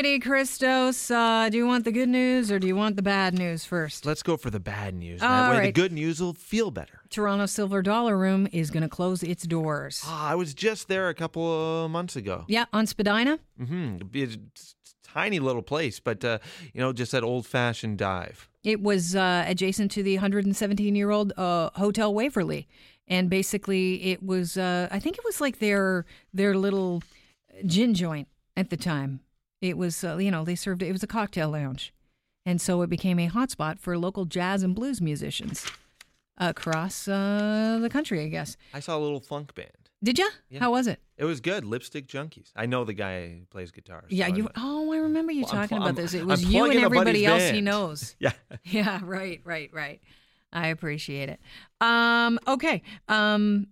righty, Christos. Uh, do you want the good news or do you want the bad news first? Let's go for the bad news. That way, the good news will feel better. Toronto Silver Dollar Room is going to close its doors. Ah, I was just there a couple of months ago. Yeah, on Spadina. Mm-hmm. It's a tiny little place, but uh, you know, just that old-fashioned dive. It was uh, adjacent to the 117 year old uh, Hotel Waverly. And basically, it was, uh, I think it was like their their little gin joint at the time. It was, uh, you know, they served, it was a cocktail lounge. And so it became a hotspot for local jazz and blues musicians across uh, the country, I guess. I saw a little funk band. Did you? Yeah. How was it? It was good. Lipstick Junkies. I know the guy who plays guitar. so Yeah, I you. know- Oh, I remember you Well, talking pl- about I'm- this. It I'm was you and everybody else he knows. Yeah. Yeah, right, right, right. I appreciate it. Um, okay. Um,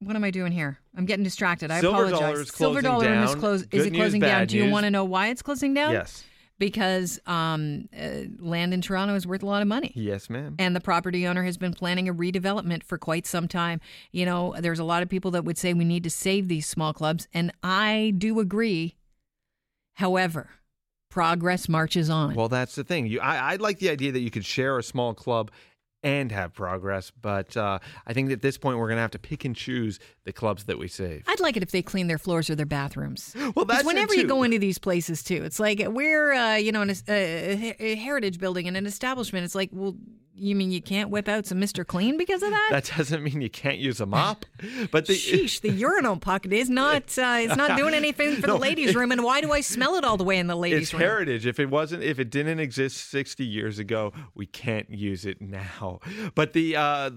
what am I doing here? I'm getting distracted. I Silver apologize. Dollar is Silver closing Dollar Room is down. closed. Is it news, closing down? bad Do you news. want to know why it's closing down? Yes. Because um, uh, land in Toronto is worth a lot of money. Yes, ma'am. And the property owner has been planning a redevelopment for quite some time. You know, there's a lot of people that would say we need to save these small clubs, and I do agree. However, progress marches on. Well, that's the thing. You, I, I like the idea that you could share a small club and have progress, but uh, I think at this point we're going to have to pick and choose the clubs that we save. I'd like it if they clean their floors or their bathrooms. Well, that's whenever you go into these places too, it's like we're uh, you know in a, a, a heritage building and an establishment. It's like, well, you mean you can't whip out some Mister Clean because of that? That doesn't mean you can't use a mop, but the Sheesh, the urinal pocket is not uh, it's not doing anything for No, the ladies' it- room, and why do I smell it all the way in the ladies' it's room? heritage. If it wasn't, if it didn't exist 60 years ago, we can't use it now. But the uh,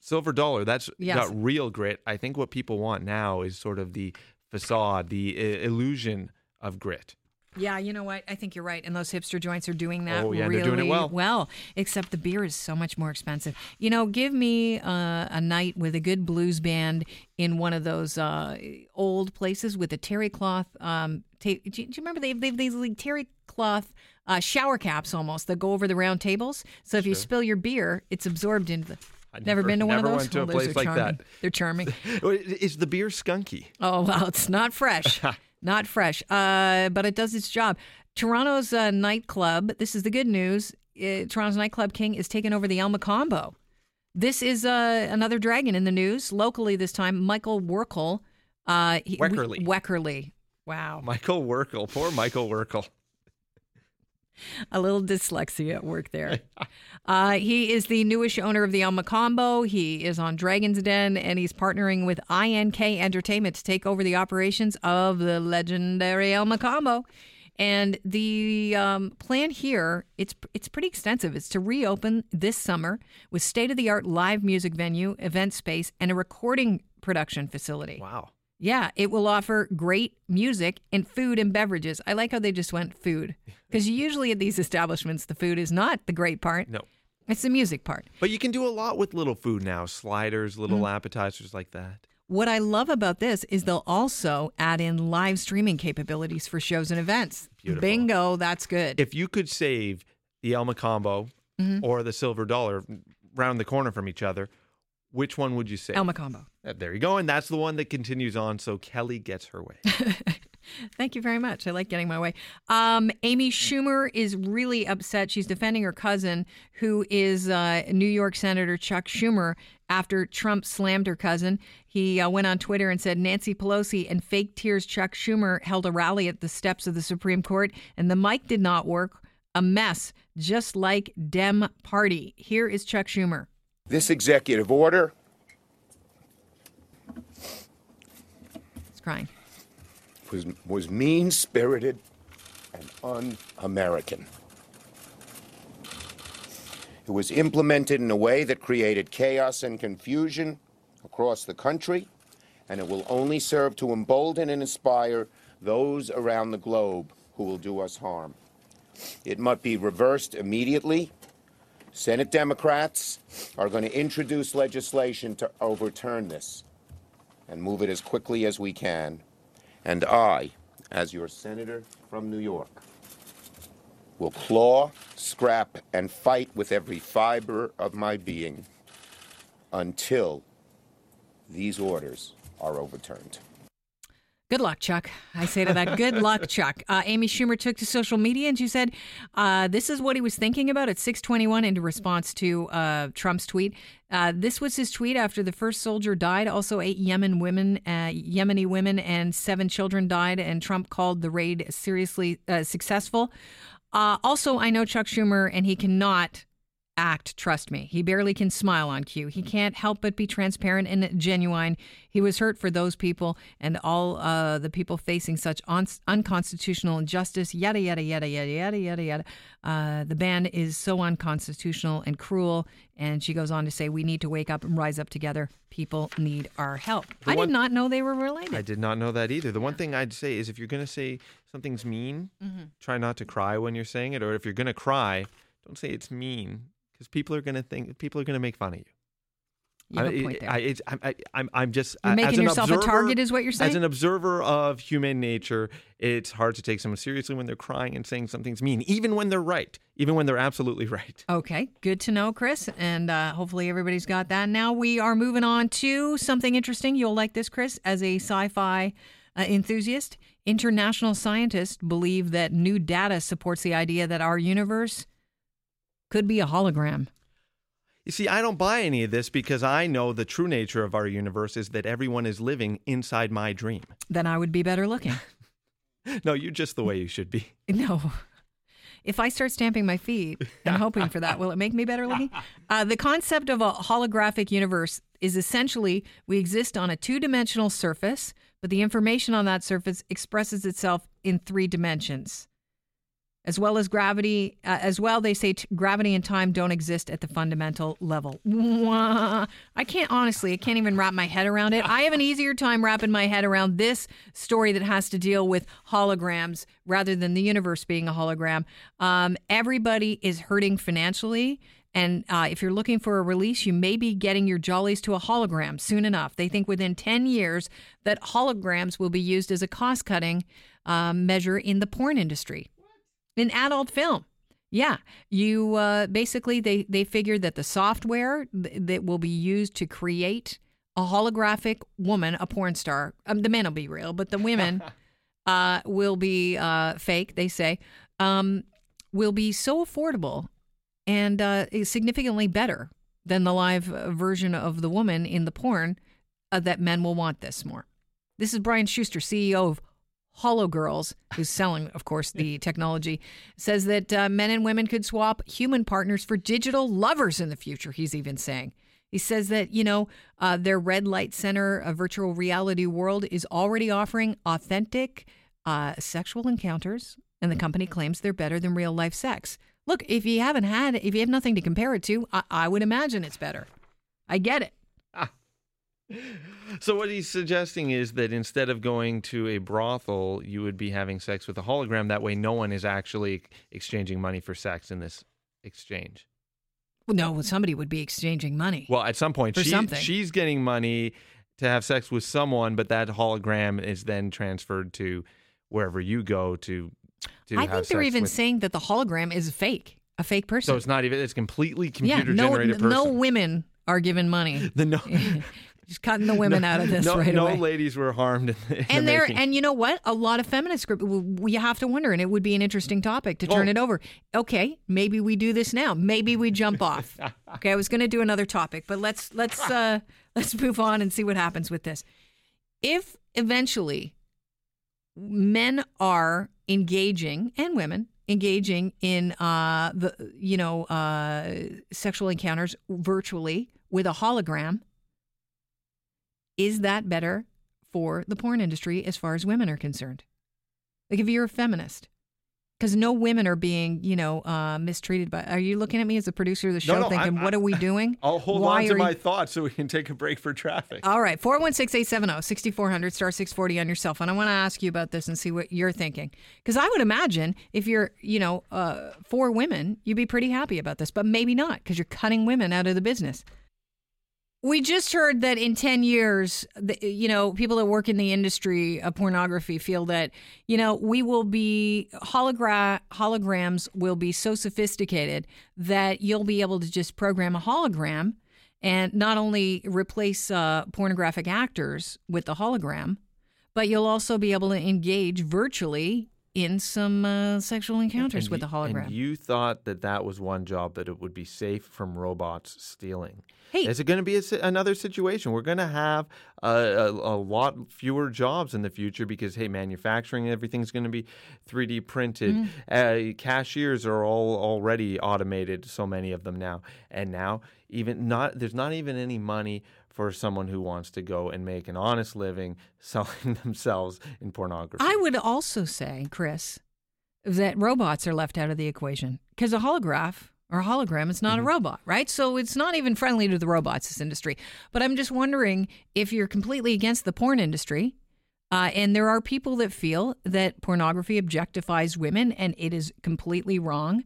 silver dollar, that's Yes. got real grit. I think what people want now is sort of the facade, the uh, illusion of grit. Yeah, you know what? I think you're right. And those hipster joints are doing that Oh, yeah, really doing it well. Except the beer is so much more expensive. You know, give me uh, a night with a good blues band in one of those uh, old places with a terry cloth. Um, ta- do, you, do you remember they have, these like terry cloth uh, shower caps almost that go over the round tables? So if you spill your beer, it's absorbed into the. Never, never- been to one of those. Never went to a place like charming. that. They're charming. Is the beer skunky? Oh well, it's not fresh, not fresh. Uh, but it does its job. Toronto's uh, nightclub. This is the good news. Uh, Toronto's nightclub king is taking over the El Mocambo. This is uh, another dragon in the news locally this time. Michael Werkel. Uh, he- we- Wekerle. Wekerle. Wow, Michael Werkel. Poor Michael Werkel. a little dyslexia at work there. Uh, he is the newish owner of the El Mocambo. He is on Dragon's Den, and he's partnering with INK Entertainment to take over the operations of the legendary El Mocambo. And the um, plan here, it's it's pretty extensive. It's to reopen this summer with state of the art live music venue, event space, and a recording production facility. Wow. Yeah, it will offer great music and food and beverages. I like how they just went food because usually at these establishments, the food is not the great part. No. It's the music part. But you can do a lot with little food now sliders, little Mm. appetizers like that. What I love about this is they'll also add in live streaming capabilities for shows and events. Beautiful. Bingo, that's good. If you could save the El Mocambo Mm-hmm. or the Silver Dollar round the corner from each other, which one would you say? El Mocambo. Uh, There you go. And that's the one that continues on. So Kelly gets her way. Thank you very much. I like getting my way. Um, Amy Schumer is really upset. She's defending her cousin, who is uh, New York Senator Chuck Schumer, after Trump slammed her cousin. He uh, went on Twitter and said Nancy Pelosi and fake tears Chuck Schumer held a rally at the steps of the Supreme Court, and the mic did not work. A mess, just like Dem Party. Here is Chuck Schumer. This executive order He's crying. was, was mean spirited and un American. It was implemented in a way that created chaos and confusion across the country, and it will only serve to embolden and inspire those around the globe who will do us harm. It must be reversed immediately. Senate Democrats are going to introduce legislation to overturn this and move it as quickly as we can. And I, as your senator from New York, will claw, scrap, and fight with every fiber of my being until these orders are overturned. Good luck, Chuck. I say to that, good luck, Chuck. Uh, Amy Schumer took to social media and she said, uh, "This is what he was thinking about at 6:21." In response to uh, Trump's tweet, uh, this was his tweet after the first soldier died. Also, eight Yemen women, uh, Yemeni women, and seven children died. And Trump called the raid seriously uh, successful. also, I know Chuck Schumer, and he cannot act, trust me. He barely can smile on cue. He can't help but be transparent and genuine. He was hurt for those people and all uh, the people facing such un- unconstitutional injustice, yada, yada, yada, yada, yada, yada, yada. Uh, the ban is so unconstitutional and cruel. And she goes on to say, we need to wake up and rise up together. People need our help. The I one- did not know they were related. I did not know that either. The one thing I'd say is if you're going to say something's mean, Mm-hmm. try not to cry when you're saying it. Or if you're going to cry, don't say it's mean because people are going to think people are going to make fun of you. you have I, a point there. I, I, am I'm, I'm just You're making yourself a target, is what you're saying. As an observer of human nature, it's hard to take someone seriously when they're crying and saying something's mean, even when they're right, even when they're absolutely right. Okay, good to know, Chris. And uh, hopefully everybody's got that. Now we are moving on to something interesting. You'll like this, Chris, as a sci fi uh, enthusiast. International scientists believe that new data supports the idea that our universe could be a hologram. You see, I don't buy any of this because I know the true nature of our universe is that everyone is living inside my dream. Then I would be better looking. No, you're just the way you should be. No. If I start stamping my feet and hoping for that, will it make me better looking? Uh, the concept of a holographic universe is essentially we exist on a two dimensional surface, but the information on that surface expresses itself in three dimensions. As well as gravity, uh, as well, they say t- gravity and time don't exist at the fundamental level. I can't, honestly, I can't even wrap my head around it. I have an easier time wrapping my head around this story that has to deal with holograms rather than the universe being a hologram. Um, everybody is hurting financially. And uh, if you're looking for a release, you may be getting your jollies to a hologram soon enough. They think within 10 years that holograms will be used as a cost cutting um, measure in the porn industry in adult film. Yeah, you uh, basically they they figured that the software th- that will be used to create a holographic woman, a porn star. Um, the men will be real, but the women uh, will be uh, fake. They say um, will be so affordable and uh, significantly better than the live uh, version of the woman in the porn uh, that men will want this more. This is Brian Shuster, CEO of Holo Girls, who's selling, of course, the technology, says that uh, men and women could swap human partners for digital lovers in the future. He's even saying. He says that, you know, uh, their red light center, a virtual reality world, is already offering authentic uh, sexual encounters, and the company claims they're better than real life sex. Look, if you haven't had, if you have nothing to compare it to, I, I would imagine it's better. I get it. So what he's suggesting is that instead of going to a brothel, you would be having sex with a hologram. That way, no one is actually exchanging money for sex in this exchange. Well, no, somebody would be exchanging money. Well, at some point, For she, something. she's getting money to have sex with someone, but that hologram is then transferred to wherever you go to. to I think they're even with. saying that the hologram is fake, a fake person. So it's not even. It's completely yeah, computer no, generated person. no women are given money. The no. Just cutting the women out of this no, right no away. ladies were harmed in, the- in and the there, making. and you know what? A lot of feminist group. We have to wonder, and it would be an interesting topic to turn Oh. it over. Okay, maybe we do this now. Maybe we jump off. Okay, I was going to do another topic, but let's let's uh, let's move on and see what happens with this. If eventually men are engaging and women engaging in uh, the you know uh, sexual encounters virtually with a hologram, is that better for the porn industry as far as women are concerned? Like if you're a feminist. Because no women are being, you know, uh, mistreated by. Are you looking at me as a producer of the show, No, no, thinking, I'm- "What are we doing?" I'll hold Why on to my you- thoughts so we can take a break for traffic. All right, 416 870 6400 star 640 on your cell phone. I want to ask you about this and see what you're thinking. Because I would imagine if you're, you know, uh, for women, you'd be pretty happy about this, but maybe not because you're cutting women out of the business. We just heard that in 10 years, you know, people that work in the industry of pornography feel that, you know, we will be hologra- holograms will be so sophisticated that you'll be able to just program a hologram and not only replace uh, pornographic actors with the hologram, but you'll also be able to engage virtually in some uh, sexual encounters And with you- the hologram. And you thought that that was one job that it would be safe from robots stealing. Hey. Is it going to be a, another situation? We're going to have a, a, a lot fewer jobs in the future because, hey, manufacturing, everything's going to be 3D printed. Mm-hmm. Uh, cashiers are all already automated, so many of them now. And now, even not there's not even any money for someone who wants to go and make an honest living selling themselves in pornography. I would also say, Chris, that robots are left out of the equation because a holograph or a hologram is not Mm-hmm. a robot, right? So it's not even friendly to the robots, this industry. But I'm just wondering if you're completely against the porn industry. Uh, and there are people that feel that pornography objectifies women and it is completely wrong.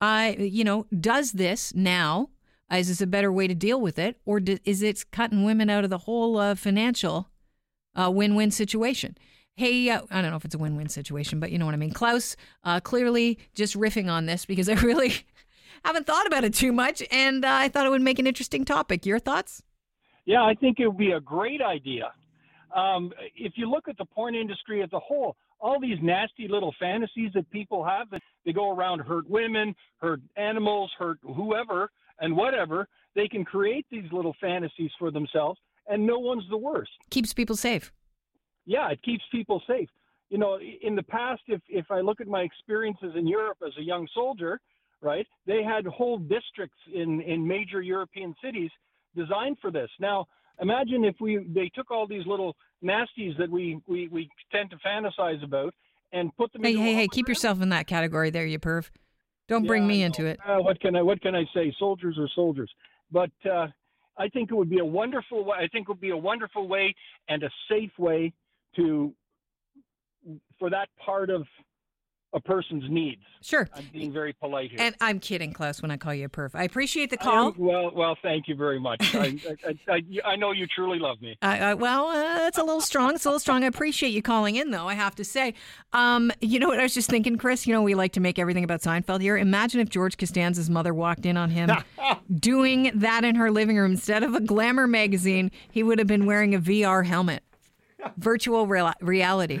Uh, you know, does this now, is this a better way to deal with it? Or do, is it cutting women out of the whole uh, financial uh, win-win situation. Hey, uh, I don't know if it's a win-win situation, but you know what I mean. Klaus, uh, clearly just riffing on this because I really haven't thought about it too much, and uh, I thought it would make an interesting topic. Your thoughts? Yeah, I think it would be a great idea. Um, if you look at the porn industry as a whole, all these nasty little fantasies that people have that they go around hurt women, hurt animals, hurt whoever and whatever, they can create these little fantasies for themselves, and no one's the worst. Keeps people safe. Yeah, it keeps people safe. You know, in the past, if if I look at my experiences in Europe as a young soldier, right, they had whole districts in in major European cities designed for this. Now, imagine if we they took all these little nasties that we we we tend to fantasize about and put them. Hey, hey, hey! Keep yourself in that category there, you perv. Don't bring me into it. Uh, what can I what can I say? Soldiers are soldiers. But uh, I think it would be a wonderful way. I think it would be a wonderful way and a safe way to for that part of a person's needs. Sure. I'm being very polite here. And I'm kidding, Klaus, when I call you a perv. I appreciate the call. am- well, well, thank you very much. I, I, I, I know you truly love me. Well, uh, that's a little strong. It's a little strong. I appreciate you calling in, though. I have to say, um, you know what I was just thinking, Chris. You know we like to make everything about Seinfeld here. Imagine if George Costanza's mother walked in on him doing that in her living room instead of a glamour magazine. He would have been wearing a VR helmet, virtual real- reality.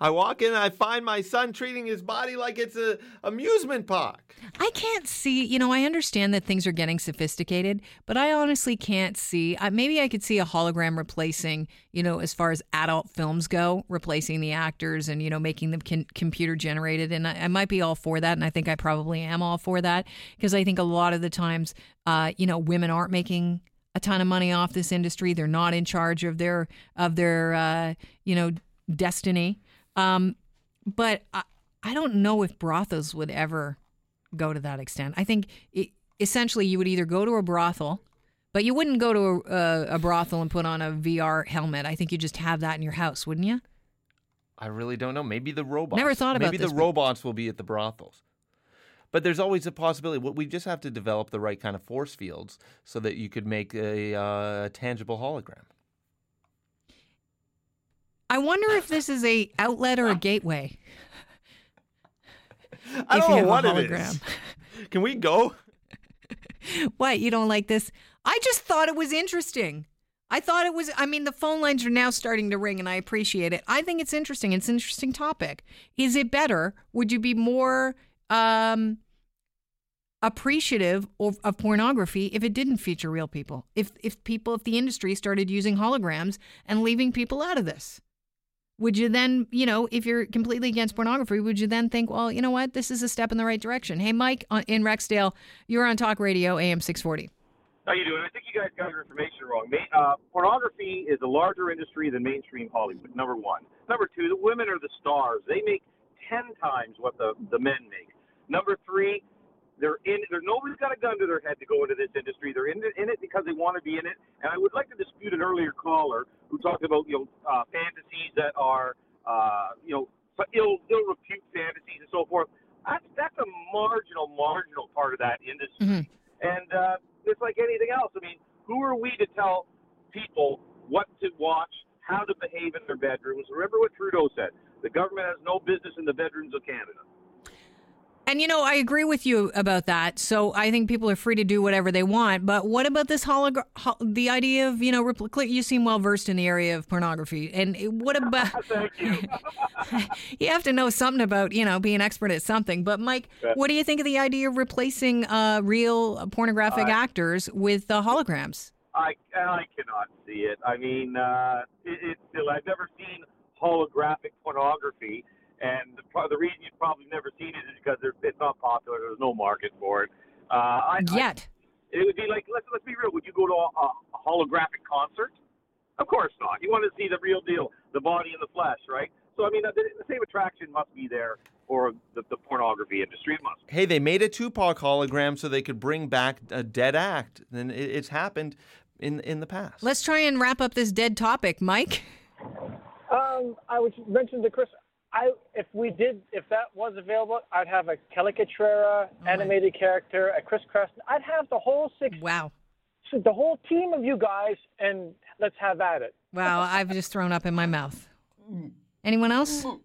I walk in and I find my son treating his body like it's a amusement park. I can't see, you know, I understand that things are getting sophisticated, but I honestly can't see. Uh, maybe I could see a hologram replacing, you know, as far as adult films go, replacing the actors and, you know, making them con- computer generated. And I, I might be all for that. And I think I probably am all for that because I think a lot of the times, uh, you know, women aren't making a ton of money off this industry. They're not in charge of their, of their, uh, you know, destiny. Um, but I, I don't know if brothels would ever go to that extent. I think it, essentially you would either go to a brothel, but you wouldn't go to a, a, a brothel and put on a VR helmet. I think you just have that in your house, wouldn't you? I really don't know. Maybe the robots. Never thought about Maybe this, the robots will be at the brothels. But there's always a possibility. What We just have to develop the right kind of force fields so that you could make a uh, tangible hologram. I wonder if this is a outlet or a gateway. I don't know what it is. Can we go? What, you don't like this? I just thought it was interesting. I thought it was, I mean, the phone lines are now starting to ring and I appreciate it. I think it's interesting. It's an interesting topic. Is it better? Would you be more um, appreciative of, of pornography if it didn't feature real people? If, if people, if the industry started using holograms and leaving people out of this? Would you then, you know, if you're completely against pornography, would you then think, well, you know what, this is a step in the right direction? Hey, Mike on, in Rexdale, you're on Talk Radio AM 640. How you doing? I think you guys got your information wrong. Uh, pornography is a larger industry than mainstream Hollywood. Number one. Number two, the women are the stars. They make ten times what the the men make. Number three, they're in. There, nobody's got a gun to their head to go into this industry. They're in in it because they want to be in it. And I would like to dispute an earlier caller who talked about you know uh, fantasies that are uh, you know ill ill repute fantasies and so forth. That's that's a marginal marginal part of that industry. And uh, it's like anything else. I mean, who are we to tell people what to watch, how to behave in their bedrooms? Remember what Trudeau said: the government has no business in the bedrooms of Canada. And you know, I agree with you about that. So I think people are free to do whatever they want. But what about this hologram? Ho- the idea of you know, repl- you seem well versed in the area of pornography. And what about? Thank you. you have to know something about you know being an expert at something. But Mike, what do you think of the idea of replacing uh, real pornographic actors with uh, holograms? I I cannot see it. I mean, uh, it, it's still I've never seen holographic pornography, and the, pro- the reason you've probably never seen it is because there, it's not popular. There's no market for it. Uh, I, I, Yet. it would be like let's let's be real. Would you go to a, a holographic concert? Of course not. You want to see the real deal, the body and the flesh, right? So I mean, the, the same attraction must be there for the, the pornography industry. Must. Hey, they made a Tupac hologram so they could bring back a dead act, and it, it's happened in in the past. Let's try and wrap up this dead topic, Mike. Um, I was mentioned to Chris. I if we did if that was available, I'd have a Kelly Cutrara oh, animated character, a Chris Creston. I'd have the whole six, Wow. the whole team of you guys, and let's have at it. Wow, I've just thrown up in my mouth. Mm. Anyone else? Mm.